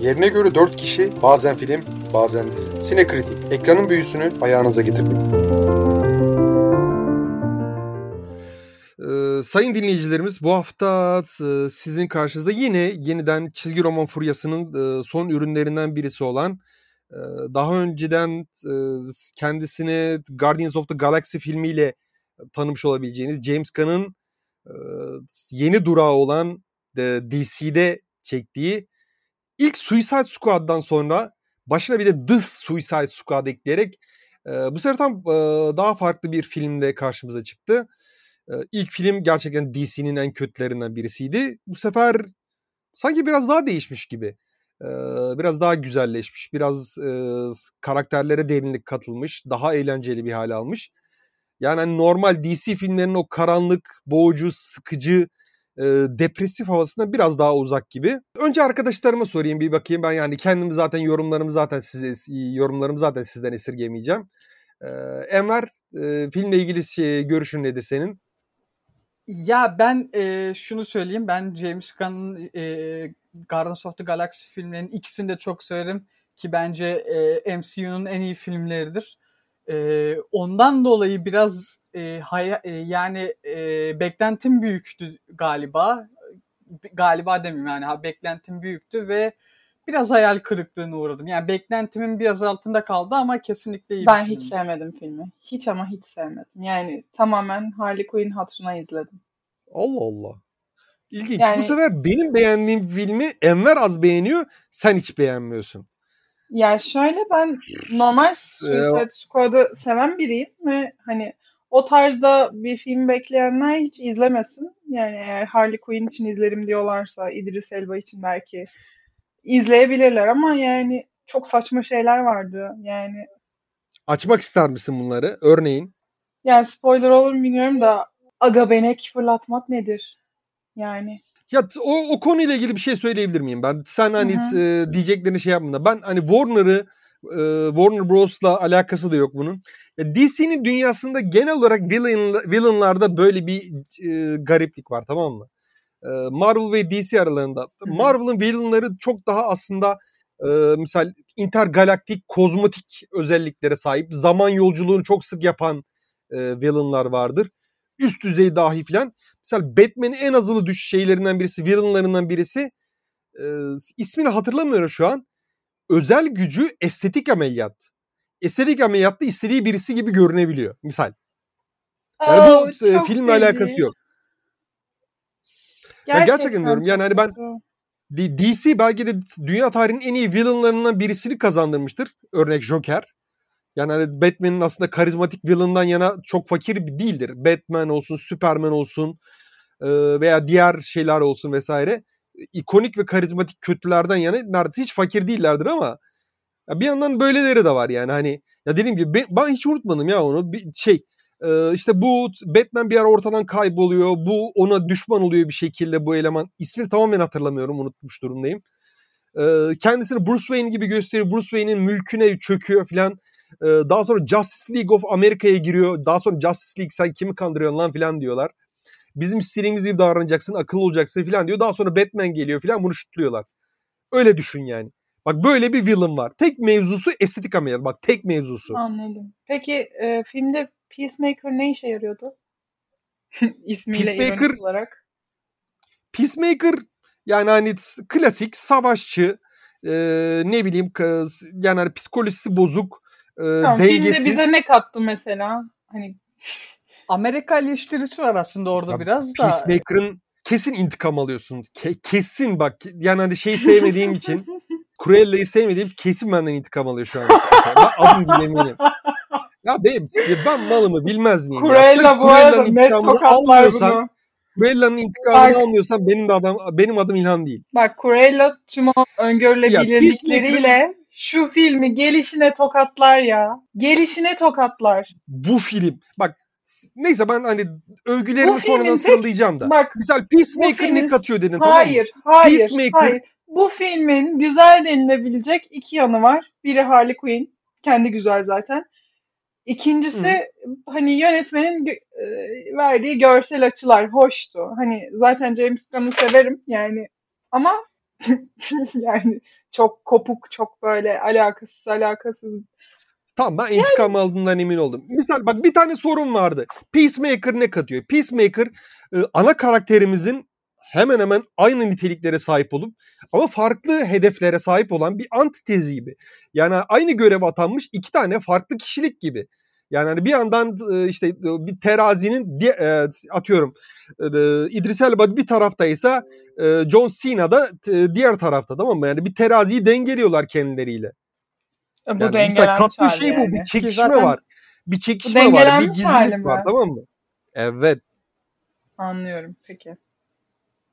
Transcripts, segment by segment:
Yerine göre 4 kişi, bazen film, bazen dizi. Sinekritik, ekranın büyüsünü ayağınıza getirdik. Ee, sayın dinleyicilerimiz bu hafta e, sizin karşınızda yine yeniden çizgi roman furyasının e, son ürünlerinden birisi olan e, daha önceden kendisini Guardians of the Galaxy filmiyle tanımış olabileceğiniz James Gunn'ın yeni durağı olan DC'de çektiği ilk Suicide Squad'dan sonra başına bir de The Suicide Squad ekleyerek e, bu sefer tam e, daha farklı bir filmde karşımıza çıktı. E, ilk film gerçekten DC'nin en kötülerinden birisiydi. Bu sefer sanki biraz daha değişmiş gibi. E, biraz daha güzelleşmiş, biraz e, karakterlere derinlik katılmış, daha eğlenceli bir hale almış. Yani hani normal DC filmlerinin o karanlık, boğucu, sıkıcı, e, depresif havasına biraz daha uzak gibi. Önce arkadaşlarıma sorayım bir bakayım ben yani kendimi zaten yorumlarımı zaten size yorumlarımı zaten sizden esirgemeyeceğim. E, Enver e, filmle ilgili şey, görüşün nedir senin? Ya ben e, şunu söyleyeyim ben James Gunn'ın e, Guardians of the Galaxy filmlerinin ikisini de çok severim ki bence e, MCU'nun en iyi filmleridir. E, ondan dolayı biraz e, haya, e, yani e, beklentim büyüktü galiba. Galiba demeyeyim yani ha, beklentim büyüktü ve biraz hayal kırıklığına uğradım. Yani beklentimin biraz altında kaldı ama kesinlikle iyi Ben hiç sevmedim filmi. Hiç ama hiç sevmedim. Yani tamamen Harley Quinn hatırına izledim. Allah Allah. İlginç. Yani, Bu sefer benim beğendiğim filmi Enver az beğeniyor, sen hiç beğenmiyorsun. Ya şöyle ben normal Suicide Squad'ı seven biriyim ve hani o tarzda bir film bekleyenler hiç izlemesin. Yani eğer Harley Quinn için izlerim diyorlarsa Idris Elba için belki izleyebilirler ama yani çok saçma şeyler vardı. Yani Açmak ister misin bunları? Örneğin? Yani spoiler olur mu bilmiyorum da aga benek fırlatmak nedir? Yani ya o, o konuyla ilgili bir şey söyleyebilir miyim ben? Sen hani e, diyeceklerini şey yapma. Ben hani Warner'ı e, Warner Bros'la alakası da yok bunun. DC'nin dünyasında genel olarak villain, villainlarda böyle bir e, gariplik var tamam mı? E, Marvel ve DC aralarında. Marvel'ın villainları çok daha aslında e, misal intergalaktik, kozmetik özelliklere sahip. Zaman yolculuğunu çok sık yapan e, villainlar vardır. Üst düzey dahi filan. Mesela Batman'in en azılı düş şeylerinden birisi, villainlarından birisi. E, ismini hatırlamıyorum şu an. Özel gücü estetik ameliyat. Estetik ameliyatta istediği birisi gibi görünebiliyor. Misal. Yani oh, bu e, filmle alakası yok. Gerçekten, ya gerçekten diyorum yani hani ben DC belki de dünya tarihinin en iyi villainlarından birisini kazandırmıştır. Örnek Joker. Yani hani Batman'in aslında karizmatik villain'dan yana çok fakir değildir. Batman olsun, Superman olsun veya diğer şeyler olsun vesaire. ikonik ve karizmatik kötülerden yana neredeyse hiç fakir değillerdir ama ya bir yandan böyleleri de var yani. Hani ya dediğim gibi ben hiç unutmadım ya onu. Bir şey işte bu Batman bir ara ortadan kayboluyor. Bu ona düşman oluyor bir şekilde bu eleman. İsmini tamamen hatırlamıyorum unutmuş durumdayım. Kendisini Bruce Wayne gibi gösteriyor. Bruce Wayne'in mülküne çöküyor filan daha sonra Justice League of America'ya giriyor daha sonra Justice League sen kimi kandırıyorsun lan filan diyorlar bizim istediğimiz gibi davranacaksın akıllı olacaksın filan diyor daha sonra Batman geliyor filan bunu şutluyorlar öyle düşün yani Bak böyle bir villain var. Tek mevzusu estetik ameliyat. Bak tek mevzusu. Anladım. Peki e, filmde Peacemaker ne işe yarıyordu? İsmiyle Peacemaker, olarak. Peacemaker yani hani klasik savaşçı e, ne bileyim yani hani psikolojisi bozuk e, tamam, dengesiz. Filmde bize ne kattı mesela? Hani Amerika eleştirisi var aslında orada ya, biraz da. Peacemaker'ın kesin intikam alıyorsun. Ke- kesin bak yani hani şeyi sevmediğim için Cruella'yı sevmediğim kesin benden intikam alıyor şu an. ben adım gibi eminim. Ya ben, ben malımı bilmez miyim? Cruella bu arada net tokatlar bunu. Cruella'nın intikamını bak, almıyorsan benim de adam benim adım İlhan değil. Bak Cruella tüm öngörülebilirlikleriyle şu filmi gelişine tokatlar ya. Gelişine tokatlar. Bu film bak neyse ben hani övgülerimi sonradan sıralayacağım da. Bak, Misal Peacemaker ne katıyor dedin hayır, tamam mı? Hayır, Peacemaker hayır bu filmin güzel denilebilecek iki yanı var. Biri Harley Quinn. Kendi güzel zaten. İkincisi Hı. hani yönetmenin e, verdiği görsel açılar hoştu. Hani zaten James Gunn'ı severim yani ama yani çok kopuk, çok böyle alakasız alakasız. Tamam ben intikam yani... aldığından emin oldum. Misal bak bir tane sorun vardı. Peacemaker ne katıyor? Peacemaker e, ana karakterimizin hemen hemen aynı niteliklere sahip olup ama farklı hedeflere sahip olan bir antitezi gibi. Yani aynı görev atanmış iki tane farklı kişilik gibi. Yani hani bir yandan e, işte e, bir terazinin atıyorum İdris Elba bir taraftaysa John Cena da diğer tarafta tamam mı? Yani bir teraziyi dengeliyorlar kendileriyle. Bu yani mesela kattığı şey yani. bu. Bir çekişme var. Bir çekişme var. Bir gizlilik var tamam mı? Evet. Anlıyorum. Peki.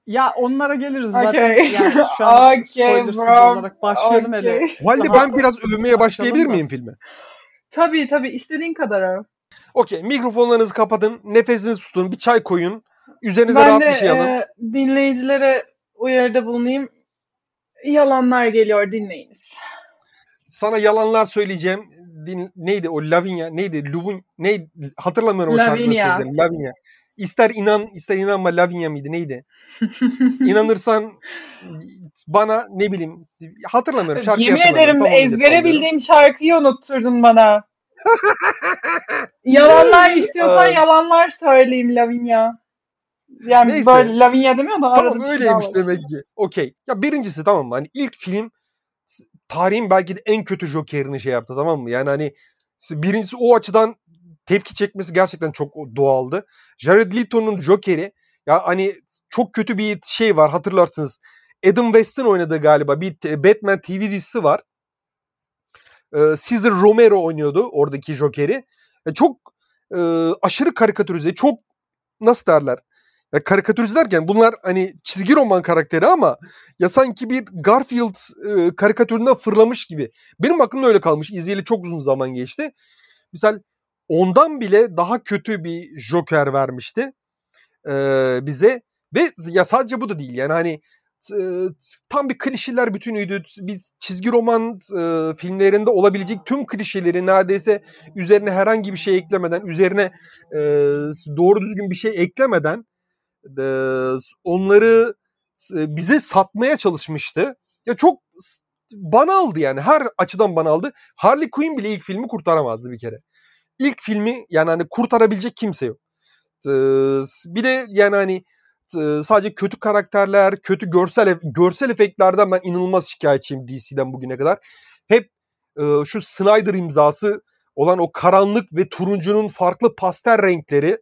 Ya onlara geliriz zaten. Okay. Yani şu an okay, spoilersız bro. olarak başlayalım okay. hele. O halde ben biraz övmeye başlayabilir miyim filme? Tabii tabii. istediğin kadar öv. Okey. Mikrofonlarınızı kapatın. Nefesinizi tutun. Bir çay koyun. Üzerinize ben rahat de, bir şey alın. E, dinleyicilere uyarıda bulunayım. Yalanlar geliyor dinleyiniz. Sana yalanlar söyleyeceğim. Din, neydi o Lavinia neydi Luvun neydi hatırlamıyorum o şarkının sözlerini. Lavinia. İster inan ister inanma Lavinia mıydı neydi? İnanırsan bana ne bileyim hatırlamıyorum şarkıyı Yemin ederim tamam ezbere bildiğim şarkıyı unutturdun bana. yalanlar istiyorsan yalanlar söyleyeyim Lavinia. Yani Neyse. böyle Lavinia demiyor da Tamam öyleymiş demek ki. Okey. Ya birincisi tamam mı? Hani ilk film tarihin belki de en kötü Joker'ini şey yaptı tamam mı? Yani hani birincisi o açıdan tepki çekmesi gerçekten çok doğaldı. Jared Leto'nun Joker'i ya hani çok kötü bir şey var hatırlarsınız. Adam West'in oynadığı galiba bir Batman TV dizisi var. Ee, Caesar Romero oynuyordu oradaki Joker'i. Çok e, aşırı karikatürize, çok nasıl derler? Ya karikatürize derken bunlar hani çizgi roman karakteri ama ya sanki bir Garfield e, karikatüründen fırlamış gibi. Benim aklımda öyle kalmış. İzleyeli çok uzun zaman geçti. Misal ondan bile daha kötü bir Joker vermişti e, bize. Ve ya sadece bu da değil yani hani tam bir klişeler bütünüydü. Bir çizgi roman e, filmlerinde olabilecek tüm klişeleri neredeyse üzerine herhangi bir şey eklemeden, üzerine e, doğru düzgün bir şey eklemeden e, onları e, bize satmaya çalışmıştı. Ya çok banaldı yani her açıdan banaldı. Harley Quinn bile ilk filmi kurtaramazdı bir kere. İlk filmi yani hani kurtarabilecek kimse yok. Bir de yani hani sadece kötü karakterler, kötü görsel görsel efektlerden ben inanılmaz şikayetçiyim DC'den bugüne kadar. Hep şu Snyder imzası olan o karanlık ve turuncunun farklı pastel renkleri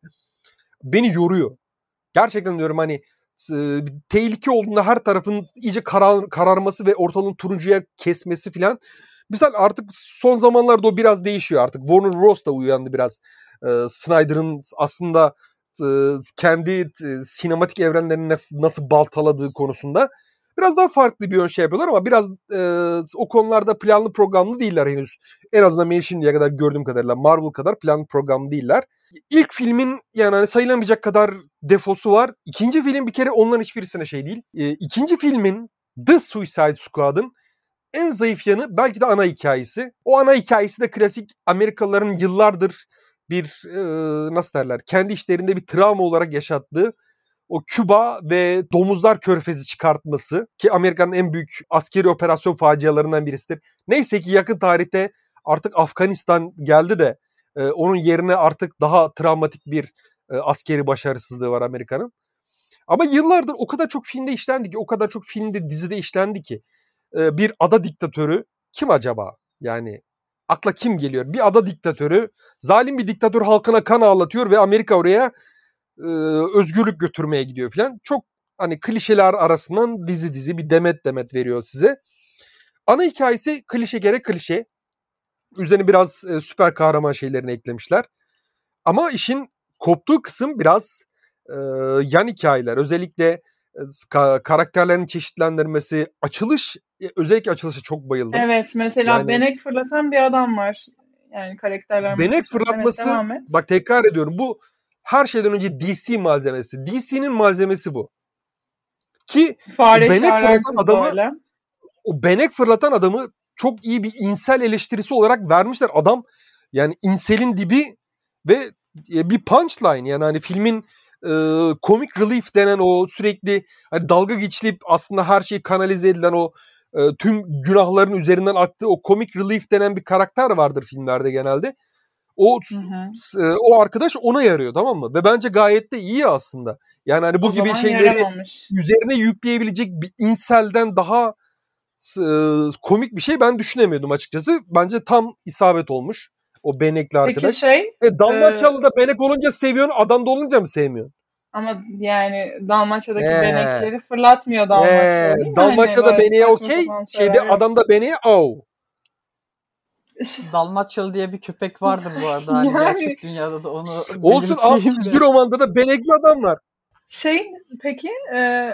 beni yoruyor. Gerçekten diyorum hani tehlike olduğunda her tarafın iyice karar, kararması ve ortalığın turuncuya kesmesi filan. Misal artık son zamanlarda o biraz değişiyor artık. Warner Bros. da uyandı biraz. E, Snyder'ın aslında e, kendi e, sinematik evrenlerini nasıl, nasıl baltaladığı konusunda biraz daha farklı bir yön şey yapıyorlar ama biraz e, o konularda planlı programlı değiller henüz. En azından benim şimdiye kadar gördüğüm kadarıyla Marvel kadar planlı programlı değiller. İlk filmin yani hani sayılamayacak kadar defosu var. İkinci film bir kere onların hiçbirisine şey değil. E, ikinci filmin The Suicide Squad'ın en zayıf yanı belki de ana hikayesi. O ana hikayesi de klasik Amerikalıların yıllardır bir e, nasıl derler kendi işlerinde bir travma olarak yaşattığı o Küba ve domuzlar körfezi çıkartması ki Amerika'nın en büyük askeri operasyon facialarından birisidir. Neyse ki yakın tarihte artık Afganistan geldi de e, onun yerine artık daha travmatik bir e, askeri başarısızlığı var Amerika'nın. Ama yıllardır o kadar çok filmde işlendi ki, o kadar çok filmde, dizide işlendi ki bir ada diktatörü kim acaba? Yani akla kim geliyor? Bir ada diktatörü, zalim bir diktatör halkına kan ağlatıyor ve Amerika oraya e, özgürlük götürmeye gidiyor falan. Çok hani klişeler arasından dizi dizi bir demet demet veriyor size. Ana hikayesi klişe gerek klişe. Üzerine biraz e, süper kahraman şeylerini eklemişler. Ama işin koptuğu kısım biraz e, yan hikayeler. Özellikle ka- karakterlerin çeşitlendirmesi, açılış, e, özellikle açılışı çok bayıldım. Evet, mesela yani, benek fırlatan bir adam var. Yani karakterler. Benek fırlatması, evet, bak tekrar ediyorum bu her şeyden önce DC malzemesi. DC'nin malzemesi bu. Ki Fare benek fırlatan adamı, böyle. o benek fırlatan adamı çok iyi bir insel eleştirisi olarak vermişler. Adam yani inselin dibi ve e, bir punchline yani hani filmin e, comic relief denen o sürekli hani dalga geçilip aslında her şey kanalize edilen o e, tüm günahların üzerinden aktığı o comic relief denen bir karakter vardır filmlerde genelde. O Hı hı. e, o arkadaş ona yarıyor tamam mı? Ve bence gayet de iyi aslında. Yani hani bu o gibi şeyleri yaramamış. üzerine yükleyebilecek bir inselden daha e, komik bir şey ben düşünemiyordum açıkçası. Bence tam isabet olmuş o benekli arkadaş. Peki şey E, Dalmaçyalı da benek olunca seviyorsun, adam da olunca mı sevmiyorsun? ama yani Dalmaçya'daki Ee. benekleri fırlatmıyor Dalmaçya Ee? Dalmaçya'da Hani beneğe saçma okey, şeyde adamda beneğe au. Dalmaçyalı diye bir köpek vardır bu arada. Hani Yani- gerçek dünyada da onu Olsun de. çizgi romanda da benekli adam var. Şey peki e,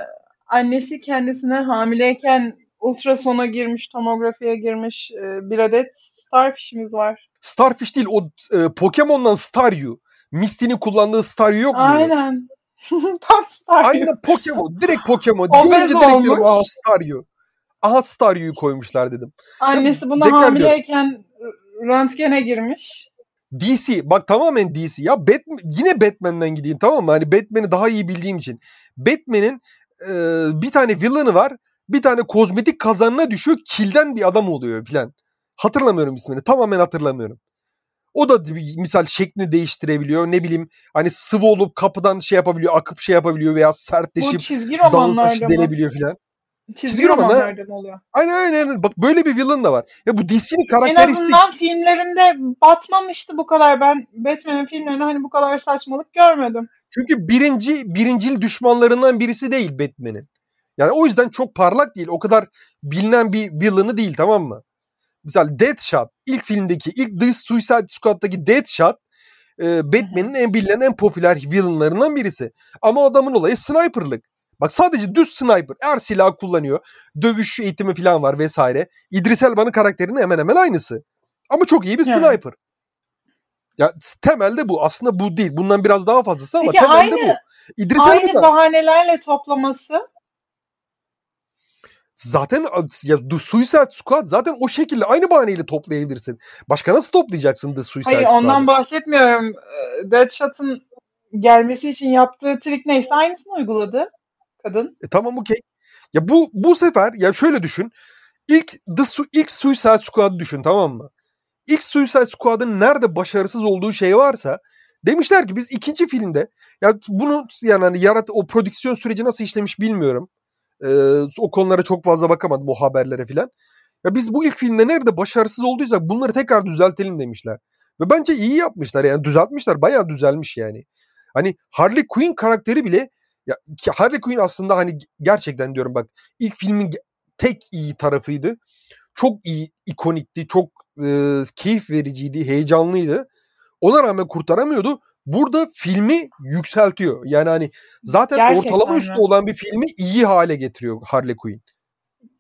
annesi kendisine hamileyken ultrasona girmiş, tomografiye girmiş e, bir adet starfish'imiz var. Starfish değil o e, Pokemon'dan Staryu. Misty'nin kullandığı Staryu yok muydu? Aynen. Tam Staryu. Aynen Pokemon. Direkt Pokemon. Görünce direkt diyorum aha Staryu. Aha Staryu'yu koymuşlar dedim. Annesi buna tekrar hamileyken röntgene girmiş. DC bak tamamen DC ya Batman, yine Batman'den gideyim tamam mı? Hani Batman'i daha iyi bildiğim için. Batman'in e, bir tane villain'ı var. Bir tane kozmetik kazanına düşüyor. Kilden bir adam oluyor filan. Hatırlamıyorum ismini. Tamamen hatırlamıyorum. O da misal şeklini değiştirebiliyor. Ne bileyim hani sıvı olup kapıdan şey yapabiliyor, akıp şey yapabiliyor veya Bu sertleşip çizgi romanlarda mı? denebiliyor filan. Çizgi, Çizgi romanlarda mı oluyor? Aynen aynen. Bak böyle bir villain da var. Ya bu DC'nin En karakteristik. azından filmlerinde batmamıştı bu kadar. Ben Batman'in filmlerinde hani bu kadar saçmalık görmedim. Çünkü birinci birincil düşmanlarından birisi değil Batman'in. Yani o yüzden çok parlak değil. O kadar bilinen bir villain'ı değil tamam mı? Mesela Deadshot ilk filmdeki ilk The Suicide Squad'daki Deadshot e, Batman'in en bilinen en popüler villainlarından birisi. Ama adamın olayı sniperlık. Bak sadece düz sniper. Her silah kullanıyor. Dövüş eğitimi falan var vesaire. İdris Elba'nın karakterinin hemen hemen aynısı. Ama çok iyi bir Yani. sniper. Ya temelde bu. Aslında bu değil. Bundan biraz daha fazlası ama Peki temelde aynı- bu. İdris Aynı Elba da bahanelerle toplaması zaten ya Suicide Squad zaten o şekilde aynı bahaneyle toplayabilirsin. Başka nasıl toplayacaksın The Suicide Hayır Squad'ı? ondan bahsetmiyorum. Ee, Deadshot'ın gelmesi için yaptığı trik neyse aynısını uyguladı kadın. E, tamam okey. Ya bu bu sefer ya şöyle düşün. İlk The Su ilk Suicide Squad'ı düşün tamam mı? İlk Suicide Squad'ın nerede başarısız olduğu şey varsa demişler ki biz ikinci filmde ya bunu yani hani yarat o prodüksiyon süreci nasıl işlemiş bilmiyorum. Ee, o konulara çok fazla bakamadım o haberlere filan. Ya biz bu ilk filmde nerede başarısız olduysak bunları tekrar düzeltelim demişler. Ve bence iyi yapmışlar yani düzeltmişler bayağı düzelmiş yani. Hani Harley Quinn karakteri bile ya Harley Quinn aslında hani gerçekten diyorum bak ilk filmin tek iyi tarafıydı. Çok iyi, ikonikti, çok e, keyif vericiydi, heyecanlıydı. Ona rağmen kurtaramıyordu. Burada filmi yükseltiyor. Yani hani zaten Gerçekten ortalama mi? üstü olan bir filmi iyi hale getiriyor Harley Quinn.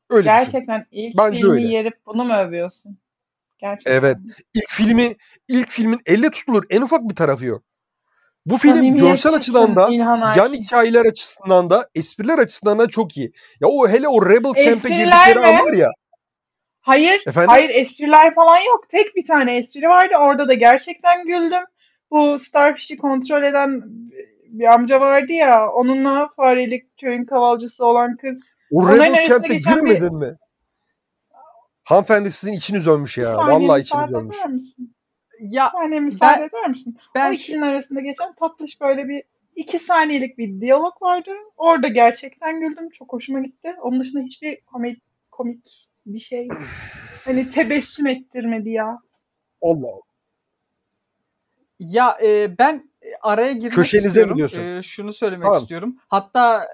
Öyle düşün. Gerçekten ilk Bence filmi öyle. yerip bunu mu övüyorsun? Gerçekten. Evet. İlk filmi ilk filmin elle tutulur en ufak bir tarafı yok. Bu film görsel açıdan da yan hikayeler açısından da espriler açısından da çok iyi. Ya o hele o Rebel Camp'e girdikleri an var ya. Hayır, Efendim? hayır espriler falan yok. Tek bir tane espri vardı. Orada da gerçekten güldüm. Bu Starfish'i kontrol eden bir amca vardı ya. Onunla farelik köyün kavalcısı olan kız. O Onların Rebel arasında Camp'te geçen bir- gülmedin mi? Hanımefendi sizin içiniz ölmüş ya. Vallahi içiniz müsaade ölmüş. misin? Ya Bir saniye müsaade ben- eder misin? ben o şu- ikisinin arasında geçen tatlış böyle bir iki saniyelik bir diyalog vardı. Orada gerçekten güldüm. Çok hoşuma gitti. Onun dışında hiçbir komik, komik bir şey hani tebessüm ettirmedi ya. Allah Allah. Ya e, ben e, araya girmek Köşenize istiyorum. E, şunu söylemek Tamam. istiyorum. Hatta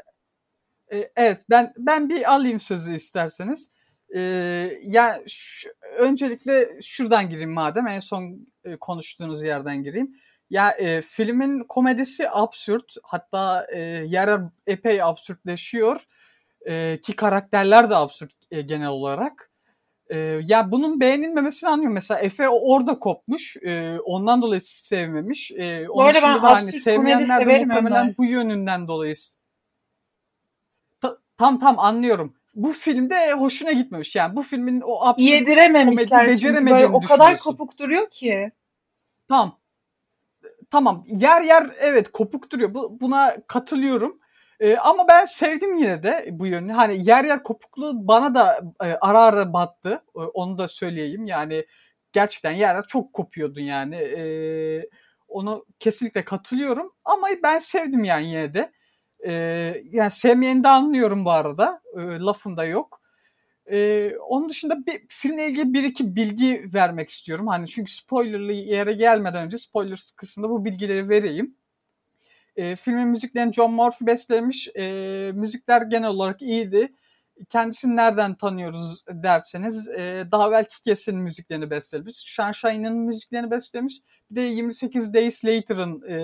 e, evet ben ben bir alayım sözü isterseniz. E, ya ş- öncelikle şuradan gireyim madem en son e, konuştuğunuz yerden gireyim. Ya e, filmin komedisi absürt hatta e, yer epey absürtleşiyor E, ki karakterler de absürt e, genel olarak. Ee, ya bunun beğenilmemesini anlıyorum. Mesela Efe orada kopmuş. Ee, ondan dolayı sevmemiş. Ee, onun arada ben hani sevmeyenler de muhtemelen bu yönünden dolayı. Ta- tam tam anlıyorum. Bu filmde hoşuna gitmemiş. Yani bu filmin o absürt Yedirememişler beceremediğini o kadar kopuk duruyor ki. Tam. tamam yer yer evet kopuk duruyor. Bu, buna katılıyorum. E, ama ben sevdim yine de bu yönünü. Hani yer yer kopukluğu bana da e, ara ara battı. E, onu da söyleyeyim. Yani gerçekten yer yer çok kopuyordun yani. E, onu kesinlikle katılıyorum. Ama ben sevdim yani yine de. E, yani sevmeyeni de anlıyorum bu arada. E, lafım da yok. Ee, onun dışında bir filmle ilgili bir iki bilgi vermek istiyorum. Hani çünkü spoilerlı yere gelmeden önce spoilers kısmında bu bilgileri vereyim. Ee, filmin müziklerini John Murphy beslemiş. Ee, müzikler genel olarak iyiydi. Kendisini nereden tanıyoruz derseniz e, daha belki kesin müziklerini beslemiş. Sunshine'ın müziklerini beslemiş. Bir de 28 Days Later'ın e,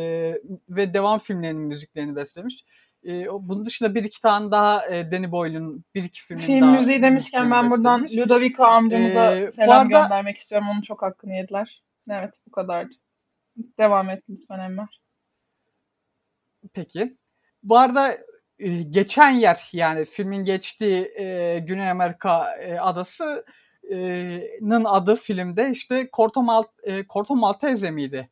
ve devam filmlerinin müziklerini beslemiş. E, bunun dışında bir iki tane daha e, Danny Boyle'un bir iki filmin Film daha müziği demişken ben buradan beslemiş. Ludovico amcamıza Ee, selam arada- göndermek istiyorum. Onun çok hakkını yediler. Evet bu kadardı. Devam et lütfen Enver. Peki. Bu arada e, geçen yer yani filmin geçtiği e, Güney Amerika e, adası'nın adı filmde işte Corto, Mal, e, Corto Maltese miydi?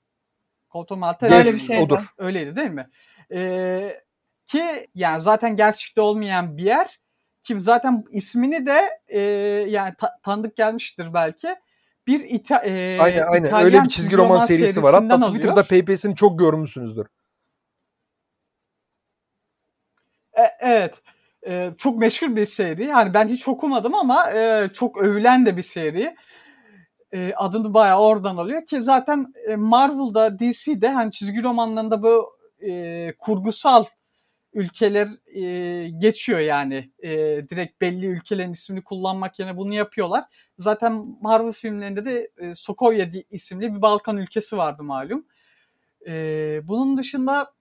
Corto Maltese Yes, bir şeydi. odur. Öyleydi değil mi? E, ki yani zaten gerçekte olmayan bir yer ki zaten ismini de e, yani ta- tanıdık gelmiştir belki. Bir İta, e, Aynen aynen İtalyan öyle bir çizgi roman serisi var. Hatta serisinden Twitter'da alıyor. PP'sini çok görmüşsünüzdür. E- evet. E, çok meşhur bir seri. Hani ben hiç okumadım ama e, çok övülen de bir seri. E, adını bayağı oradan alıyor ki zaten e, Marvel'da, DC'de hani çizgi romanlarında bu e, kurgusal ülkeler e, geçiyor yani. E, direkt belli ülkelerin ismini kullanmak yerine bunu yapıyorlar. Zaten Marvel filmlerinde de e, Sokovya isimli bir Balkan ülkesi vardı malum. E, bunun dışında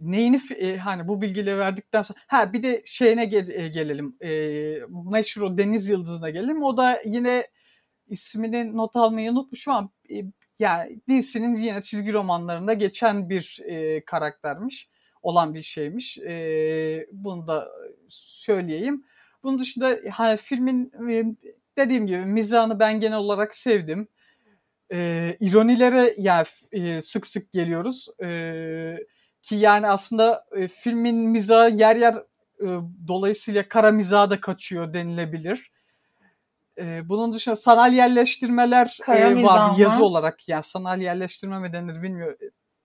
neyini e, hani bu bilgileri verdikten sonra ha bir de şeyine gel- e, gelelim. E, meşhur o Deniz Yıldızı'na gelelim. O da yine ismini not almayı unutmuşum ama e, yani DC'nin yine çizgi romanlarında geçen bir e, karaktermiş. Olan bir şeymiş. E, bunu da söyleyeyim. Bunun dışında hani filmin e, dediğim gibi mizahını ben genel olarak sevdim. E, ironilere yani e, sık sık geliyoruz. E, ki yani aslında e, filmin mizahı yer yer e, dolayısıyla kara mizaha da kaçıyor denilebilir. E, bunun dışında sanal yerleştirmeler Kara e, var bir yazı olarak. Yani sanal yerleştirme mi denir bilmiyorum.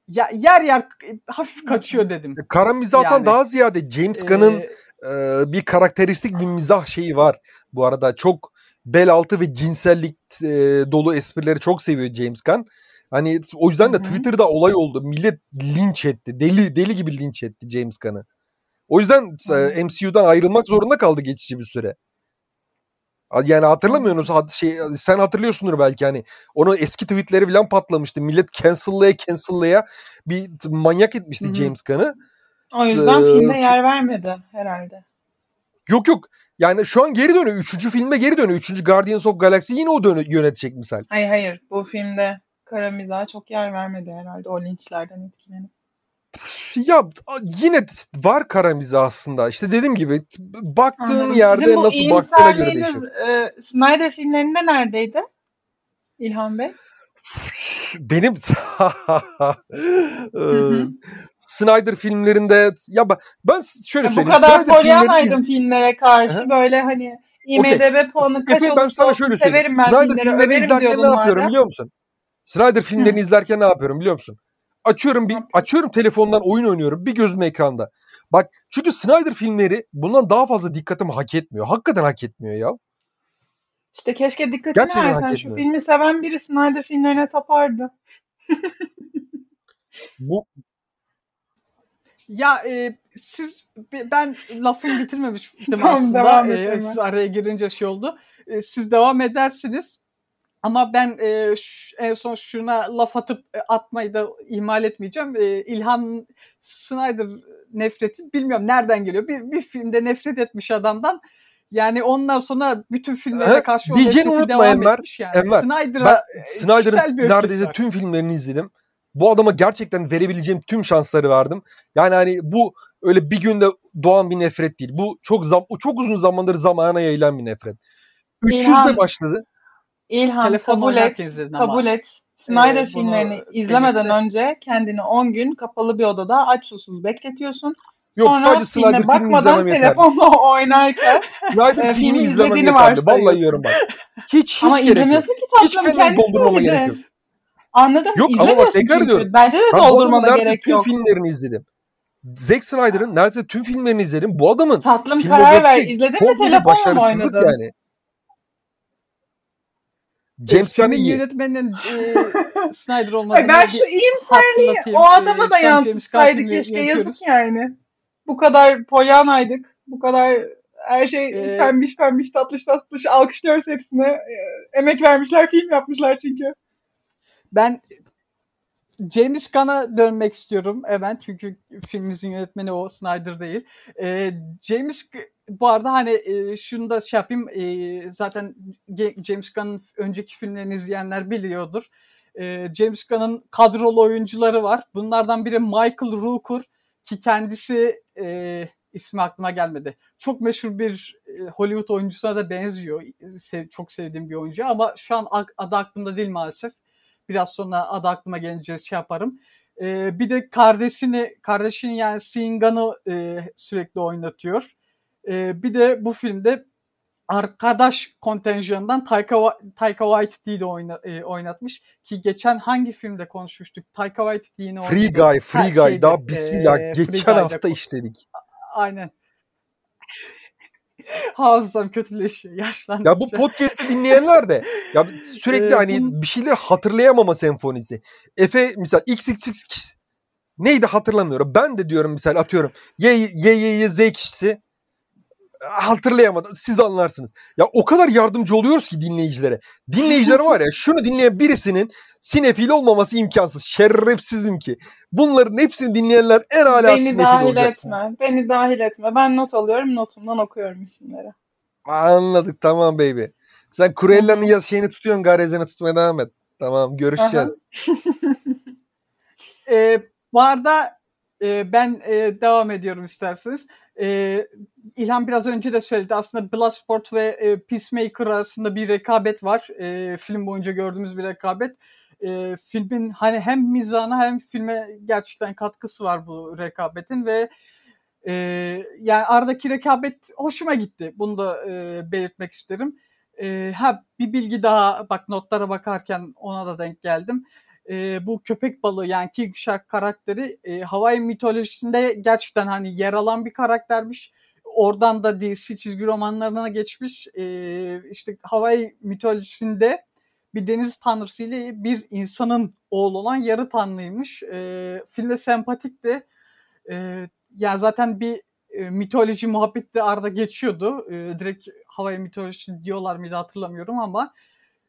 Ya, yer yer e, hafif kaçıyor dedim. Kara mizahtan Yani, daha ziyade James Gunn'ın E, e, bir karakteristik bir mizah şeyi var. Bu arada çok bel altı ve cinsellik e, dolu esprileri çok seviyor James Gunn. Hani o yüzden de Hı hı. Twitter'da olay oldu. Millet linç etti. Deli deli gibi linç etti James Gunn'ı. O yüzden e, MCU'dan ayrılmak zorunda kaldı geçici bir süre. Yani hatırlamıyorsunuz hat- şey sen hatırlıyorsundur belki hani onu eski tweetleri falan patlamıştı. Millet cancel'laya cancel'laya bir manyak etmişti Hı hı. James Gunn'ı. O yüzden Ee, filme yer vermedi herhalde. Yok yok. Yani şu an geri dönüyor. Üçüncü filme geri dönüyor. Üçüncü Guardians of Galaxy yine o dönü- yönetecek misal. Hayır hayır bu filmde kara mizaha çok yer vermedi herhalde o linçlerden etkilenip. Ya yine var kara mizah aslında. İşte dediğim gibi baktığın Anladım. yerde Sizin bu nasıl baktığına göre değişiyor. e, Snyder filmlerinde neredeydi? İlhan Bey. Benim hı. Snyder filmlerinde ya ben şöyle Ya bu söyleyeyim. kadar Snyder polyanaydım iz- filmlere karşı Aha. böyle hani. IMDB puanı kaç olursa ben sana şöyle söyleyeyim. Snyder filmleri izlerken ne yapıyorum madem. biliyor musun? Snyder filmlerini Hı. izlerken ne yapıyorum biliyor musun? Açıyorum bir açıyorum telefondan oyun oynuyorum. Bir gözüm ekranda. Bak çünkü Snyder filmleri bundan daha fazla dikkatimi hak etmiyor. Hakikaten hak etmiyor ya. İşte keşke dikkatini Gerçekten versen şu etmiyor. filmi seven biri Snyder filmlerine tapardı. Bu Ya e, siz be- ben lafımı bitirmemiştim Tamam, aslında. E, siz araya girince şey oldu. E, siz devam edersiniz. Ama ben e, ş- en son şuna laf atıp e, atmayı da ihmal etmeyeceğim. E, İlhan Snyder nefreti bilmiyorum nereden geliyor. Bir, bir filmde nefret etmiş adamdan. Yani ondan sonra bütün filmlere karşı o nefreti unutma devam Enver. etmiş yani. Enver, Snyder'a ben e, Snyder'ın neredeyse var. tüm filmlerini izledim. Bu adama gerçekten verebileceğim tüm şansları verdim. Yani hani bu öyle bir günde doğan bir nefret değil. Bu çok zam çok uzun zamandır zamana yayılan bir nefret. 300'de İlhan, başladı. İlhan Telefonla kabul et, izledin ama. kabul et. Snyder filmlerini izlemeden birlikte... önce kendini 10 gün kapalı bir odada aç susuz bekletiyorsun. Yok, Sonra sadece Snyder bakmadan telefonla oynarken Snyder e, filmi izlediğini varsayıyorsun. Vallahi yiyorum bak. Hiç hiç Ama izlemiyorsun ki tatlım kendisi gerek yok. Anladım. Yok ama bak tekrar ediyorum. Bence de doldurmana gerek yok. tüm filmlerini izledim. Zack Snyder'ın neredeyse tüm filmlerini izledim. Bu adamın Tatlım karar ver. İzledin mi telefonla mı oynadın? yani. James Gunn'ın yönetmeninin e, Snyder olmadığını Ben şu iyimserliği o adama da yansıtsaydı keşke yazık yani. Bu kadar polyanaydık. Bu kadar her şey ee, pembiş pembiş tatlış tatlış alkışlıyoruz hepsine. Ee, emek vermişler film yapmışlar çünkü. Ben James Gunn'a dönmek istiyorum hemen çünkü filmimizin yönetmeni o Snyder değil. Ee, James bu arada hani e, şunu da şey yapayım e, zaten James Gunn'ın önceki filmlerini izleyenler biliyordur. E, James Gunn'ın kadrolu oyuncuları var. Bunlardan biri Michael Rooker ki kendisi e, ismi aklıma gelmedi. Çok meşhur bir e, Hollywood oyuncusuna da benziyor. Sev, çok sevdiğim bir oyuncu ama şu an adı aklımda değil maalesef. Biraz sonra adı aklıma gelince şey yaparım. E, bir de kardeşini, kardeşini yani Singan'ı e, sürekli oynatıyor. E, bir de bu filmde arkadaş kontenjanından Taika, Taika Waititi'yi de oyna, e, oynatmış. Ki geçen hangi filmde konuşmuştuk? Taika Waititi yine oynadı. Free Guy, Free Guy. Şeyde, Daha bismillah. E, geçen hafta işledik. Aynen. Hafızam kötüleşiyor yaşlandıkça. Ya bu podcast'i dinleyenler de ya sürekli ee, hani bir şeyler hatırlayamama senfonisi. Efe misal XXX neydi hatırlamıyorum. Ben de diyorum misal atıyorum Y Y Y, y Z kişisi hatırlayamadım. Siz anlarsınız. Ya o kadar yardımcı oluyoruz ki dinleyicilere. Dinleyiciler var ya şunu dinleyen birisinin sinefil olmaması imkansız. Şerefsizim ki. Bunların hepsini dinleyenler en hala Beni sinefil dahil olacak. etme. Beni dahil etme. Ben not alıyorum. Notumdan okuyorum isimleri. Anladık tamam baby. Sen Kurella'nın yaz şeyini tutuyorsun. Garezini tutmaya devam et. Tamam görüşeceğiz. e, bu arada e, ben e, devam ediyorum isterseniz. E, İlhan biraz önce de söyledi. Aslında Bloodsport ve e, Peacemaker arasında bir rekabet var. E, film boyunca gördüğümüz bir rekabet. E, filmin hani hem mizahına hem filme gerçekten katkısı var bu rekabetin ve e, yani aradaki rekabet hoşuma gitti. Bunu da e, belirtmek isterim. E, ha bir bilgi daha bak notlara bakarken ona da denk geldim e, bu köpek balığı yani King Shark karakteri e, Hawaii mitolojisinde gerçekten hani yer alan bir karaktermiş. Oradan da DC çizgi romanlarına geçmiş. E, işte Hawaii mitolojisinde bir deniz tanrısı ile bir insanın oğlu olan yarı tanrıymış. E, filmde sempatik de e, yani zaten bir e, mitoloji muhabbeti de arada geçiyordu. E, direkt Hawaii mitolojisi diyorlar mıydı hatırlamıyorum ama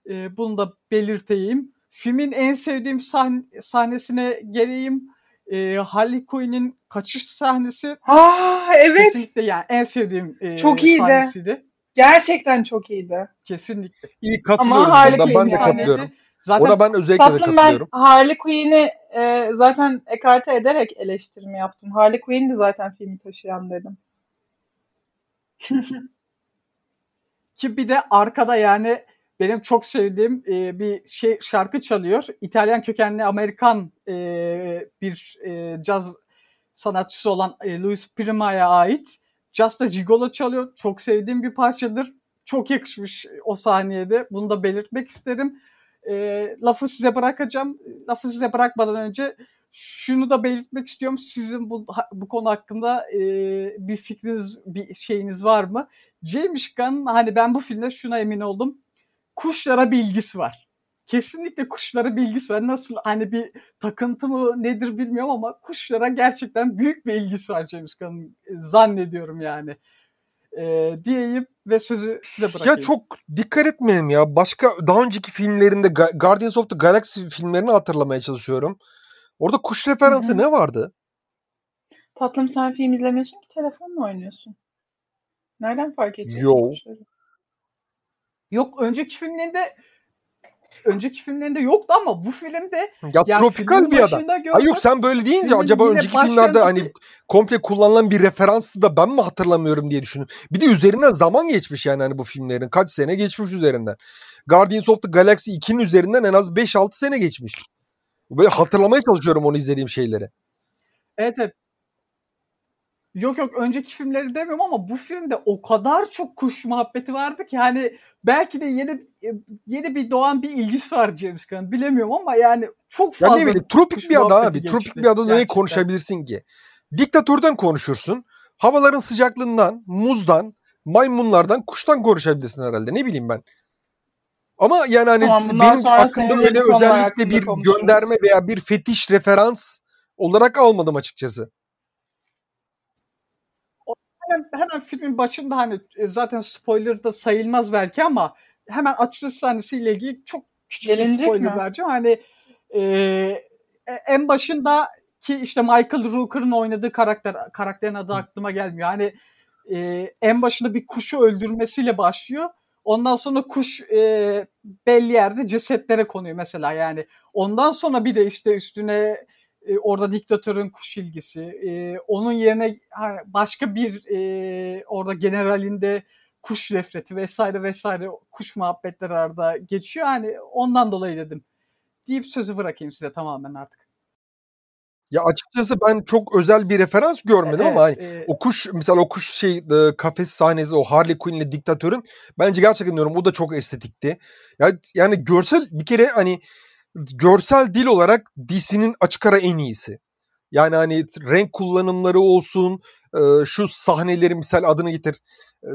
e, bunu da belirteyim. Filmin en sevdiğim sahn sahnesine geleyim. E, Harley Quinn'in kaçış sahnesi. Aa evet. Kesinlikle yani en sevdiğim e, çok iyiydi. sahnesiydi. Gerçekten çok iyiydi. Kesinlikle. İyi katılıyoruz. Ama Harley Quinn ben de katılıyorum. Zaten Ona ben özellikle de katılıyorum. ben Harley Quinn'i e, zaten ekarte ederek eleştirimi yaptım. Harley Quinn'di zaten filmi taşıyan dedim. Ki bir de arkada yani benim çok sevdiğim e, bir şey şarkı çalıyor. İtalyan kökenli Amerikan e, bir e, caz sanatçısı olan e, Luis Prima'ya ait. Just a Gigolo çalıyor. Çok sevdiğim bir parçadır. Çok yakışmış o saniyede. Bunu da belirtmek isterim. E, lafı size bırakacağım. Lafı size bırakmadan önce şunu da belirtmek istiyorum. Sizin bu, bu konu hakkında e, bir fikriniz, bir şeyiniz var mı? James Gunn hani ben bu filmde şuna emin oldum kuşlara bir ilgisi var. Kesinlikle kuşlara bir ilgisi var. Nasıl hani bir takıntı mı nedir bilmiyorum ama kuşlara gerçekten büyük bir ilgisi var James Gunn'ın e, zannediyorum yani. Ee, diyeyim ve sözü size bırakayım. Ya çok dikkat etmeyelim ya. Başka daha önceki filmlerinde Guardians of the Galaxy filmlerini hatırlamaya çalışıyorum. Orada kuş referansı Hı-hı. ne vardı? Tatlım sen film izlemiyorsun ki telefonla oynuyorsun. Nereden fark ediyorsun? Yo. Yok önceki filmlerinde önceki filmlerinde yoktu ama bu filmde ya, ya tropikal bir adam. Ay yok sen böyle deyince acaba önceki filmlerde hani komple kullanılan bir referanstı da ben mi hatırlamıyorum diye düşündüm. Bir de üzerinden zaman geçmiş yani hani bu filmlerin kaç sene geçmiş üzerinden. Guardians of the Galaxy 2'nin üzerinden en az 5-6 sene geçmiş. Böyle hatırlamaya çalışıyorum onu izlediğim şeyleri. Evet evet. Yok yok önceki filmleri demiyorum ama bu filmde o kadar çok kuş muhabbeti vardı ki hani belki de yeni yeni bir doğan bir ilgisi var James Gunn bilemiyorum ama yani çok fazla. Ya ne bileyim tropik bir ada abi. Tropik bir adada ne konuşabilirsin ki? Diktatörden konuşursun. Havaların sıcaklığından, muzdan, maymunlardan, kuştan konuşabilirsin herhalde. Ne bileyim ben. Ama yani hani tamam, benim hakkında öyle özellikle bir gönderme veya bir fetiş referans olarak almadım açıkçası hemen, hemen filmin başında hani e, zaten spoiler da sayılmaz belki ama hemen açılış sahnesiyle ilgili çok küçük Gelinecek bir spoiler mi? vereceğim. Hani e, e, en başında ki işte Michael Rooker'ın oynadığı karakter karakterin adı aklıma gelmiyor. Hani e, en başında bir kuşu öldürmesiyle başlıyor. Ondan sonra kuş e, belli yerde cesetlere konuyor mesela yani. Ondan sonra bir de işte üstüne e, orada diktatörün kuş ilgisi. E, onun yerine başka bir e, orada generalinde kuş nefreti vesaire vesaire kuş muhabbetleri arada geçiyor. Hani ondan dolayı dedim. Deyip sözü bırakayım size tamamen artık. Ya açıkçası ben çok özel bir referans görmedim evet, ama hani e... o kuş mesela o kuş şey e, kafes sahnesi o Harley Quinn ile diktatörün bence gerçekten diyorum o da çok estetikti. Ya yani görsel bir kere hani görsel dil olarak DC'nin açık ara en iyisi. Yani hani renk kullanımları olsun, e, şu sahneleri misal adını getir. E,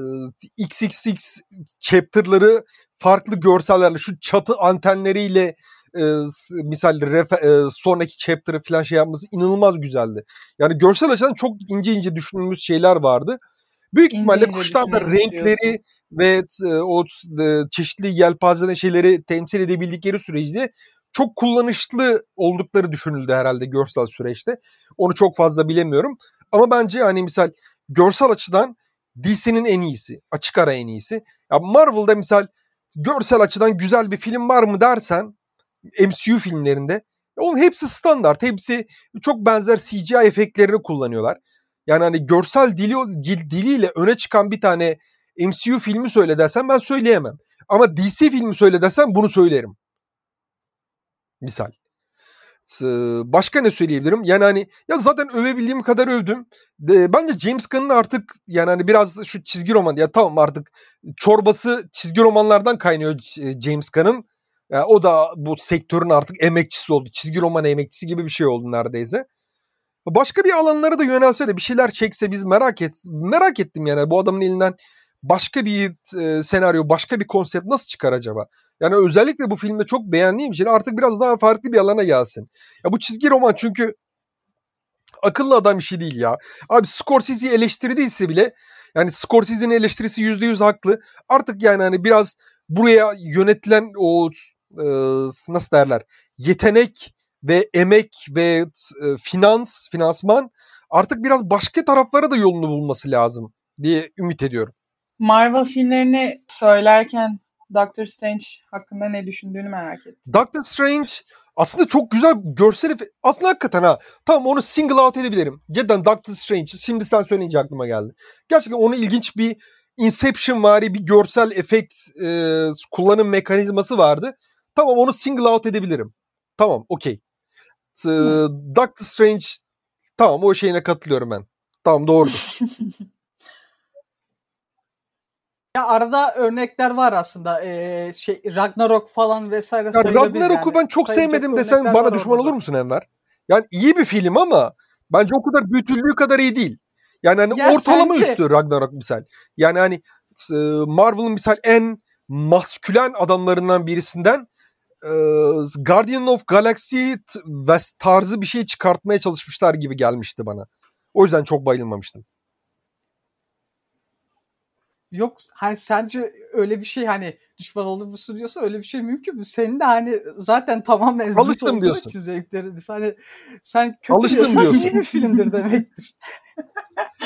XXX chapter'ları farklı görsellerle şu çatı antenleriyle e, misal refe, e, sonraki chapter'ı falan şey yapması inanılmaz güzeldi. Yani görsel açıdan çok ince ince düşünülmüş şeyler vardı. Büyük ihtimalle kuşlarda renkleri ve e, o e, çeşitli yelpazeden şeyleri temsil edebildikleri sürece çok kullanışlı oldukları düşünüldü herhalde görsel süreçte. Onu çok fazla bilemiyorum. Ama bence hani misal görsel açıdan DC'nin en iyisi. Açık ara en iyisi. Ya Marvel'da misal görsel açıdan güzel bir film var mı dersen MCU filmlerinde onun hepsi standart. Hepsi çok benzer CGI efektlerini kullanıyorlar. Yani hani görsel dili, diliyle öne çıkan bir tane MCU filmi söyle dersen ben söyleyemem. Ama DC filmi söyle dersen bunu söylerim. Misal. Başka ne söyleyebilirim? Yani hani ya zaten övebildiğim kadar övdüm. De, bence James Gunn'ın artık yani hani biraz şu çizgi roman ya tamam artık çorbası çizgi romanlardan kaynıyor James Gunn'ın. Yani o da bu sektörün artık emekçisi oldu. Çizgi roman emekçisi gibi bir şey oldu neredeyse. Başka bir alanlara da yönelse de bir şeyler çekse biz merak et merak ettim yani bu adamın elinden başka bir e, senaryo, başka bir konsept nasıl çıkar acaba? Yani özellikle bu filmde çok beğendiğim için artık biraz daha farklı bir alana gelsin. Ya bu çizgi roman çünkü akıllı adam şey değil ya. Abi Scorsese'yi eleştirdiyse bile yani Scorsese'nin eleştirisi %100 haklı. Artık yani hani biraz buraya yönetilen o e, nasıl derler yetenek ve emek ve e, finans, finansman artık biraz başka taraflara da yolunu bulması lazım diye ümit ediyorum. Marvel filmlerini söylerken Doctor Strange hakkında ne düşündüğünü merak ettim. Doctor Strange aslında çok güzel görsel aslında hakikaten ha tamam onu single out edebilirim. Cidden Doctor Strange şimdi sen söyleyince aklıma geldi. Gerçekten onu ilginç bir Inception vari bir görsel efekt e, kullanım mekanizması vardı. Tamam onu single out edebilirim. Tamam okey. Doctor Strange tamam o şeyine katılıyorum ben. Tamam doğrudur. Ya arada örnekler var aslında. Ee, şey Ragnarok falan vesaire ya Ragnarok'u yani. ben çok sevmedim desen bana düşman olur musun Enver? Yani iyi bir film ama bence o kadar bütünlüğü kadar iyi değil. Yani hani ya ortalama sence... üstü Ragnarok misal. Yani hani Marvel'ın misal en maskülen adamlarından birisinden Guardian of Galaxy tarzı bir şey çıkartmaya çalışmışlar gibi gelmişti bana. O yüzden çok bayılmamıştım. Yok hani sence öyle bir şey hani düşman olur musun diyorsa öyle bir şey mümkün mü? Senin de hani zaten tamamen zıt olduğu diyorsun. için zevkleriniz. Hani sen kötü Alıştım diyorsan diyorsun. iyi bir filmdir demektir.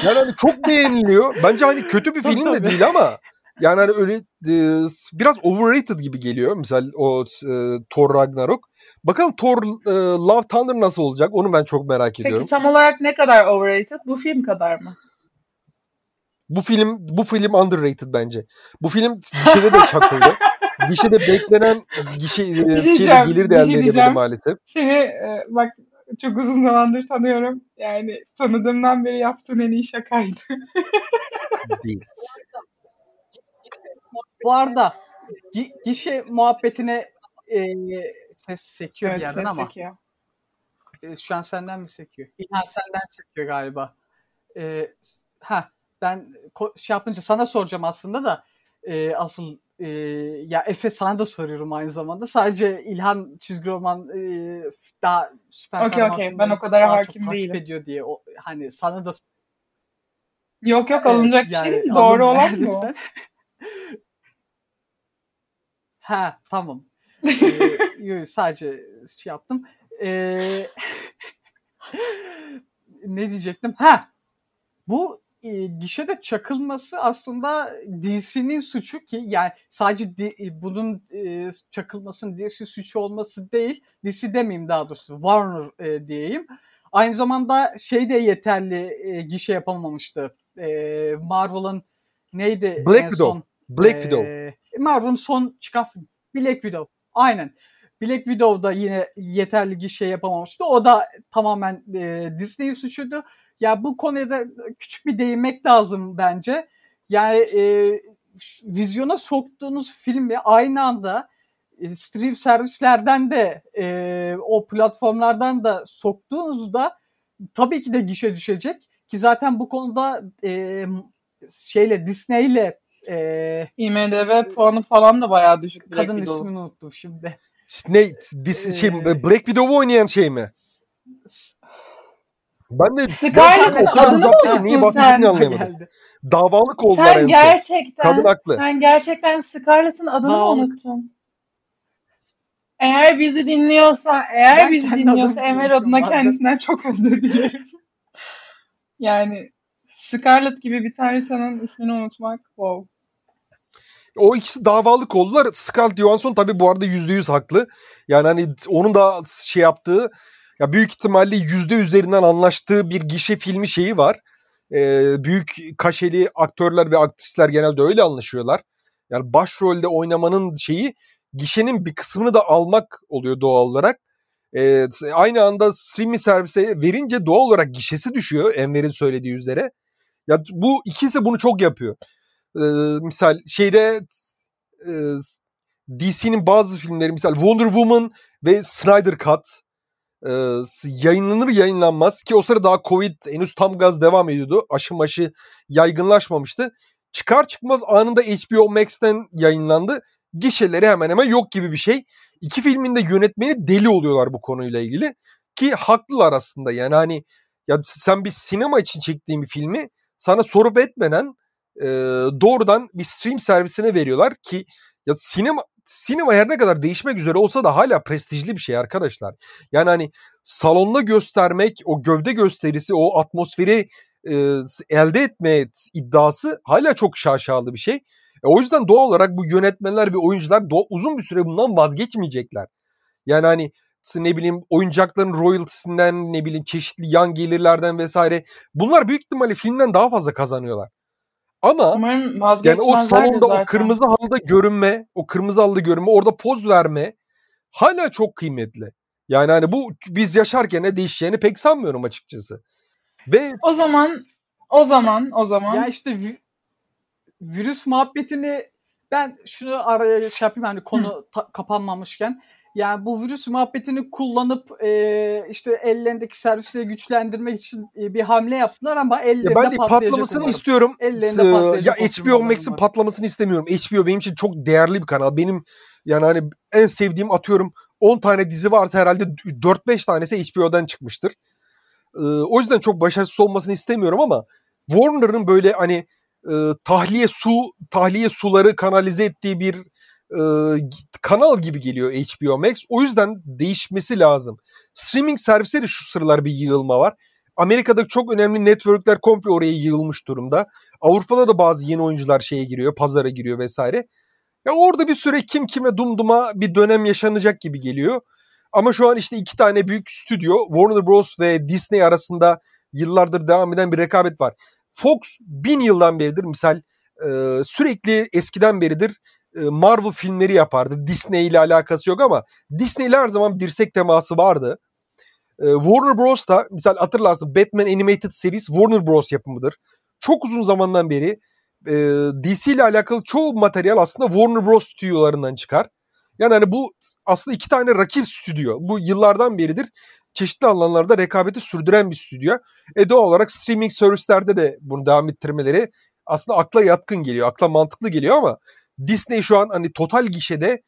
yani hani çok beğeniliyor. Bence hani kötü bir film de değil ama yani hani öyle e, biraz overrated gibi geliyor. Mesela o e, Thor Ragnarok. Bakalım Thor e, Love Thunder nasıl olacak? Onu ben çok merak ediyorum. Peki tam olarak ne kadar overrated? Bu film kadar mı? Bu film bu film underrated bence. Bu film gişede de çakıldı. gişede beklenen gişe şey şeyde gelir bir de şey elde edemedi maalesef. Seni e, bak çok uzun zamandır tanıyorum. Yani tanıdığımdan beri yaptığın en iyi şakaydı. Değil. Bu arada gi- gişe muhabbetine e, ses sekiyor bir Evet yerden ses ama sekiyor. e, şu an senden mi sekiyor? İlhan senden sekiyor galiba. E, ha ben şey yapınca sana soracağım aslında da e, asıl e, ya Efe sana da soruyorum aynı zamanda. Sadece İlhan çizgi roman e, daha süper kahraman okey. Ben o kadar hakim değilim. ediyor diye o, hani sana da Yok yok Evet, alınacak yani şey değil. alın Doğru olan lütfen. Ha tamam. Ee, yo, sadece şey yaptım. Ee, ne diyecektim? Ha bu e, gişede çakılması aslında DC'nin suçu ki yani sadece D- e, bunun e, çakılmasının DC suçu olması değil. DC demeyeyim daha doğrusu Warner e, diyeyim. Aynı zamanda şey de yeterli e, gişe yapamamıştı. E, Marvel'ın neydi Black en Widow. son? Black Widow. Marvel'ın son çıkan film. Black Widow. Aynen. Black Widow da yine yeterli gişe yapamamıştı. O da tamamen e, Disney'in suçuydu. Ya bu konuya da küçük bir değinmek lazım bence. Yani e, vizyona soktuğunuz filmi aynı anda e, stream servislerden de e, o platformlardan da soktuğunuzda tabii ki de gişe düşecek ki zaten bu konuda e, şeyle Disney'le e, IMDB puanı falan da bayağı düşük. Black kadın Widow. ismini unuttum şimdi. Ne biz şey Ee, Black Widow'u oynayan şey mi? Ben de Scarlett'ın o kadar adını mı neyi unuttun bahsettiğini sen? anlayamadım. Davalık oldular en Sen son. gerçekten Kadın haklı. sen gerçekten Scarlett'ın adını mı unuttun? Eğer bizi dinliyorsa, eğer Ben bizi kendi dinliyorsa adımı Emel unutuyorum adına bazen. kendisinden çok özür dilerim. yani Scarlett gibi bir tanrıçanın ismini unutmak wow. O ikisi davalık oldular. Scarlett Johansson tabii bu arada %100 haklı. Yani hani onun da şey yaptığı ya büyük ihtimalle yüzde üzerinden anlaştığı bir gişe filmi şeyi var. Ee, büyük kaşeli aktörler ve aktrisler genelde öyle anlaşıyorlar. Yani başrolde oynamanın şeyi gişenin bir kısmını da almak oluyor doğal olarak. Ee, aynı anda streaming servise verince doğal olarak gişesi düşüyor Enver'in söylediği üzere. Ya bu ikisi bunu çok yapıyor. Ee, misal şeyde e, DC'nin bazı filmleri misal Wonder Woman ve Snyder Cut e, yayınlanır yayınlanmaz ki o sırada daha Covid henüz tam gaz devam ediyordu. Aşı maşı yaygınlaşmamıştı. Çıkar çıkmaz anında HBO Max'ten yayınlandı. Gişeleri hemen hemen yok gibi bir şey. İki filmin de yönetmeni deli oluyorlar bu konuyla ilgili. Ki haklılar aslında yani hani ya sen bir sinema için çektiğin bir filmi sana sorup etmeden e, doğrudan bir stream servisine veriyorlar ki ya sinema sinema her ne kadar değişmek üzere olsa da hala prestijli bir şey arkadaşlar. Yani hani salonda göstermek, o gövde gösterisi, o atmosferi e, elde etme iddiası hala çok şaşalı bir şey. E, o yüzden doğal olarak bu yönetmenler ve oyuncular uzun bir süre bundan vazgeçmeyecekler. Yani hani ne bileyim oyuncakların royaltisinden ne bileyim çeşitli yan gelirlerden vesaire bunlar büyük ihtimalle filmden daha fazla kazanıyorlar. Ama Umarım yani o salonda zaten. o kırmızı halıda görünme, o kırmızı halıda görünme, orada poz verme hala çok kıymetli. Yani hani bu biz yaşarken ne değişeceğini pek sanmıyorum açıkçası. Ve O zaman o zaman o zaman Ya işte vi- virüs muhabbetini ben şunu araya şey yapayım hani konu ta- kapanmamışken yani bu virüs muhabbetini kullanıp e, işte ellerindeki servisleri güçlendirmek için e, bir hamle yaptılar ama ellerinde ya ben de patlamasını umarım. istiyorum. Ellerinde patlayacak ya HBO Max'in patlamasını istemiyorum. HBO benim için çok değerli bir kanal. Benim yani hani en sevdiğim atıyorum 10 tane dizi varsa herhalde 4-5 tanesi HBO'dan çıkmıştır. Ee, o yüzden çok başarısız olmasını istemiyorum ama Warner'ın böyle hani e, tahliye su tahliye suları kanalize ettiği bir e, kanal gibi geliyor HBO Max. O yüzden değişmesi lazım. Streaming servisleri şu sıralar bir yığılma var. Amerika'da çok önemli networkler komple oraya yığılmış durumda. Avrupa'da da bazı yeni oyuncular şeye giriyor, pazara giriyor vesaire. Ya orada bir süre kim kime dumduma bir dönem yaşanacak gibi geliyor. Ama şu an işte iki tane büyük stüdyo Warner Bros ve Disney arasında yıllardır devam eden bir rekabet var. Fox bin yıldan beridir misal e, sürekli eskiden beridir Marvel filmleri yapardı. Disney ile alakası yok ama Disney ile her zaman dirsek teması vardı. E, Warner Bros da misal hatırlarsın Batman Animated Series Warner Bros yapımıdır. Çok uzun zamandan beri e, DC ile alakalı çoğu materyal aslında Warner Bros stüdyolarından çıkar. Yani hani bu aslında iki tane rakip stüdyo. Bu yıllardan beridir çeşitli alanlarda rekabeti sürdüren bir stüdyo. E doğal olarak streaming servislerde de bunu devam ettirmeleri aslında akla yatkın geliyor. Akla mantıklı geliyor ama Disney şu an hani total gişede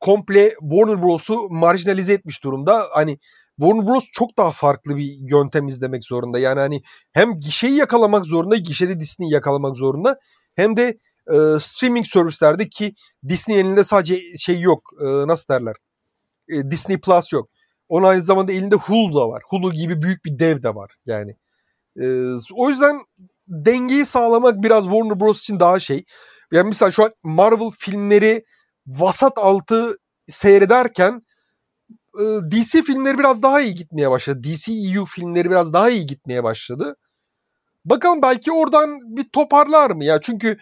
komple Warner Bros'u marjinalize etmiş durumda. Hani Warner Bros çok daha farklı bir yöntem izlemek zorunda. Yani hani hem gişeyi yakalamak zorunda, gişede Disney'i yakalamak zorunda. Hem de e, streaming servislerde ki Disney elinde sadece şey yok. E, nasıl derler? E, Disney Plus yok. Onun aynı zamanda elinde Hulu da var. Hulu gibi büyük bir dev de var yani. E, o yüzden dengeyi sağlamak biraz Warner Bros için daha şey. Yani mesela şu an Marvel filmleri vasat altı seyrederken e, DC filmleri biraz daha iyi gitmeye başladı. DCEU filmleri biraz daha iyi gitmeye başladı. Bakalım belki oradan bir toparlar mı ya? Çünkü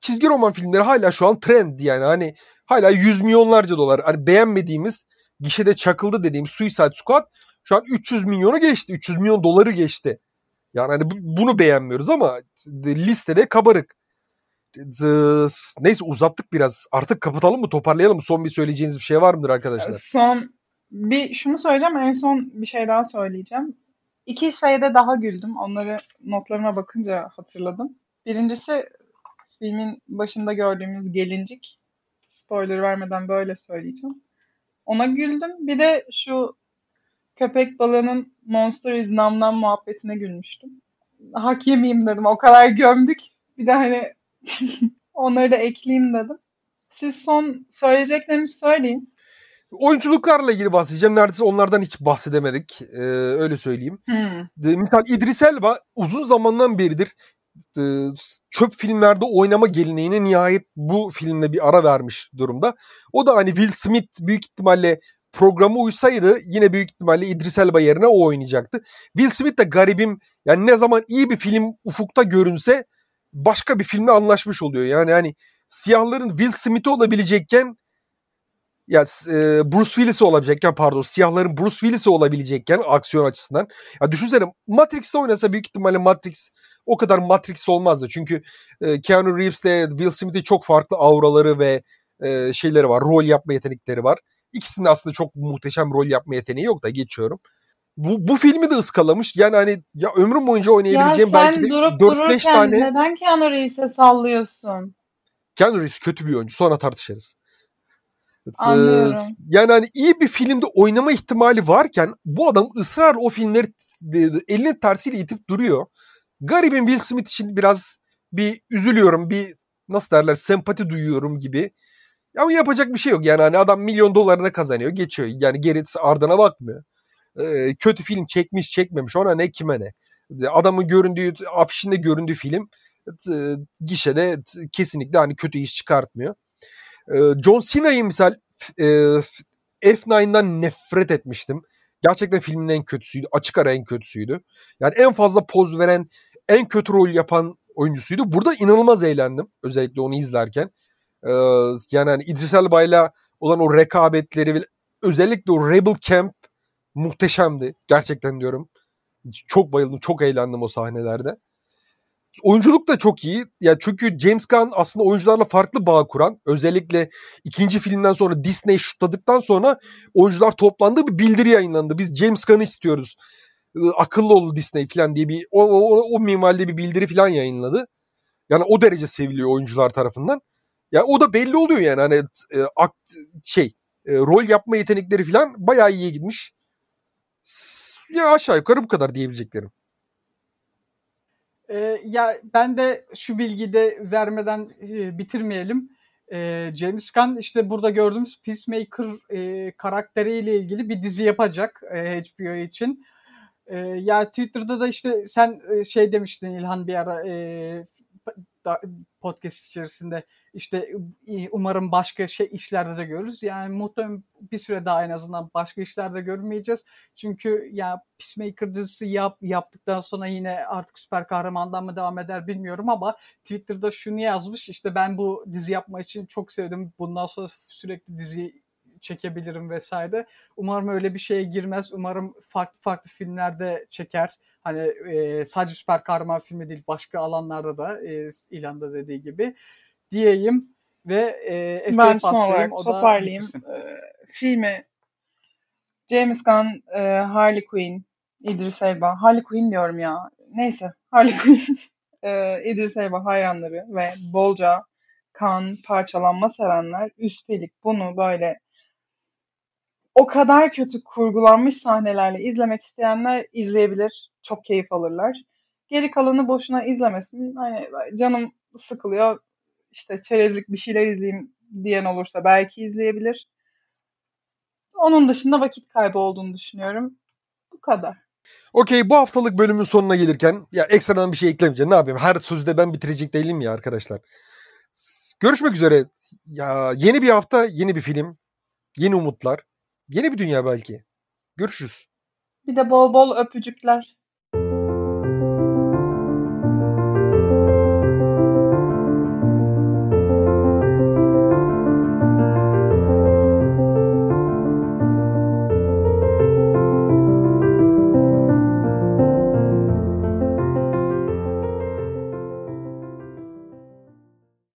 çizgi roman filmleri hala şu an trend yani hani hala yüz milyonlarca dolar. Hani beğenmediğimiz gişede çakıldı dediğimiz Suicide Squad şu an 300 milyonu geçti. 300 milyon doları geçti. Yani hani bunu beğenmiyoruz ama listede kabarık. Neyse uzattık biraz. Artık kapatalım mı toparlayalım mı? Son bir söyleyeceğiniz bir şey var mıdır arkadaşlar? Son bir şunu söyleyeceğim en son bir şey daha söyleyeceğim. İki şeyde daha güldüm. Onları notlarıma bakınca hatırladım. Birincisi filmin başında gördüğümüz gelincik. Spoiler vermeden böyle söyleyeceğim. Ona güldüm. Bir de şu köpek balığının Monster is Nam Nam muhabbetine gülmüştüm. Hak yemeyeyim dedim. O kadar gömdük. Bir de hani onları da ekleyeyim dedim. Siz son söyleyeceklerinizi söyleyin. Oyunculuklarla ilgili bahsedeceğim. Neredeyse onlardan hiç bahsedemedik. Ee, öyle söyleyeyim. Hmm. Misal İdris Elba uzun zamandan beridir e, çöp filmlerde oynama geleneğine nihayet bu filmle bir ara vermiş durumda. O da hani Will Smith büyük ihtimalle programı uysaydı yine büyük ihtimalle İdris Elba yerine o oynayacaktı. Will Smith de garibim yani ne zaman iyi bir film ufukta görünse başka bir filmle anlaşmış oluyor. Yani hani siyahların Will Smith'i olabilecekken ya e, Bruce Willis'i olabilecekken pardon siyahların Bruce Willis'i olabilecekken aksiyon açısından. Ya düşünsene Matrix'te oynasa büyük ihtimalle Matrix o kadar Matrix olmazdı. Çünkü e, Keanu Reeves'le Will Smith'in çok farklı auraları ve e, şeyleri var. Rol yapma yetenekleri var. İkisinin aslında çok muhteşem rol yapma yeteneği yok da geçiyorum. Bu, bu filmi de ıskalamış. Yani hani ya ömrüm boyunca oynayabileceğim belki de 4-5 tane. neden Keanu Reeves'e sallıyorsun? Keanu Reeves kötü bir oyuncu. Sonra tartışırız. Anlıyorum. Yani hani iyi bir filmde oynama ihtimali varken bu adam ısrar o filmleri elinin tersiyle itip duruyor. Garibin Will Smith için biraz bir üzülüyorum. Bir nasıl derler sempati duyuyorum gibi. Ama yapacak bir şey yok. Yani hani adam milyon dolarına kazanıyor. Geçiyor. Yani gerisi ardına bakmıyor. Kötü film çekmiş çekmemiş ona ne kime ne. Adamın göründüğü afişinde göründüğü film e, gişede kesinlikle hani kötü iş çıkartmıyor. John Cena'yı misal e, F9'dan nefret etmiştim. Gerçekten filmin en kötüsüydü. Açık ara en kötüsüydü. Yani en fazla poz veren, en kötü rol yapan oyuncusuydu. Burada inanılmaz eğlendim. Özellikle onu izlerken. Ee, yani hani İdris Elba'yla olan o rekabetleri özellikle o Rebel Camp muhteşemdi. Gerçekten diyorum. Çok bayıldım, çok eğlendim o sahnelerde. Oyunculuk da çok iyi. Ya çünkü James Gunn aslında oyuncularla farklı bağ kuran, özellikle ikinci filmden sonra Disney şutladıktan sonra oyuncular toplandı bir bildiri yayınlandı. Biz James Gunn'ı istiyoruz. Akıllı olun Disney falan diye bir o, o, o minvalde bir bildiri falan yayınladı. Yani o derece seviliyor oyuncular tarafından. Ya o da belli oluyor yani hani e, akt, şey e, rol yapma yetenekleri falan bayağı iyiye gitmiş. Ya aşağı yukarı bu kadar diyebileceklerim. Ee, ya ben de şu bilgiyi de vermeden e, bitirmeyelim. Ee, James Gunn işte burada gördüğümüz Peacemaker e, karakteriyle ilgili bir dizi yapacak e, HBO için. E, ya Twitter'da da işte sen e, şey demiştin İlhan bir ara e, podcast içerisinde işte umarım başka şey işlerde de görürüz. Yani muhtemelen bir süre daha en azından başka işlerde görmeyeceğiz. Çünkü ya Peacemaker dizisi yap, yaptıktan sonra yine artık süper kahramandan mı devam eder bilmiyorum ama Twitter'da şunu yazmış. İşte ben bu dizi yapma için çok sevdim. Bundan sonra sürekli dizi çekebilirim vesaire. Umarım öyle bir şeye girmez. Umarım farklı farklı filmlerde çeker. Hani e, sadece süper kahraman filmi değil başka alanlarda da e, ilanda dediği gibi diyeyim ve e, ben son olarak toparlayayım. E, filmi James Gunn, e, Harley Quinn, İdris Elba. Harley Quinn diyorum ya. Neyse. Harley Quinn, e, İdris Elba hayranları ve bolca kan, parçalanma sevenler üstelik bunu böyle o kadar kötü kurgulanmış sahnelerle izlemek isteyenler izleyebilir. Çok keyif alırlar. Geri kalanı boşuna izlemesin. Hani canım sıkılıyor. İşte çerezlik bir şeyler izleyeyim diyen olursa belki izleyebilir. Onun dışında vakit kaybı olduğunu düşünüyorum. Bu kadar. Okey bu haftalık bölümün sonuna gelirken ya ekstradan bir şey eklemeyeceğim. Ne yapayım? Her sözde ben bitirecek değilim ya arkadaşlar. Görüşmek üzere. Ya yeni bir hafta, yeni bir film, yeni umutlar. Yeni bir dünya belki. Görüşürüz. Bir de bol bol öpücükler.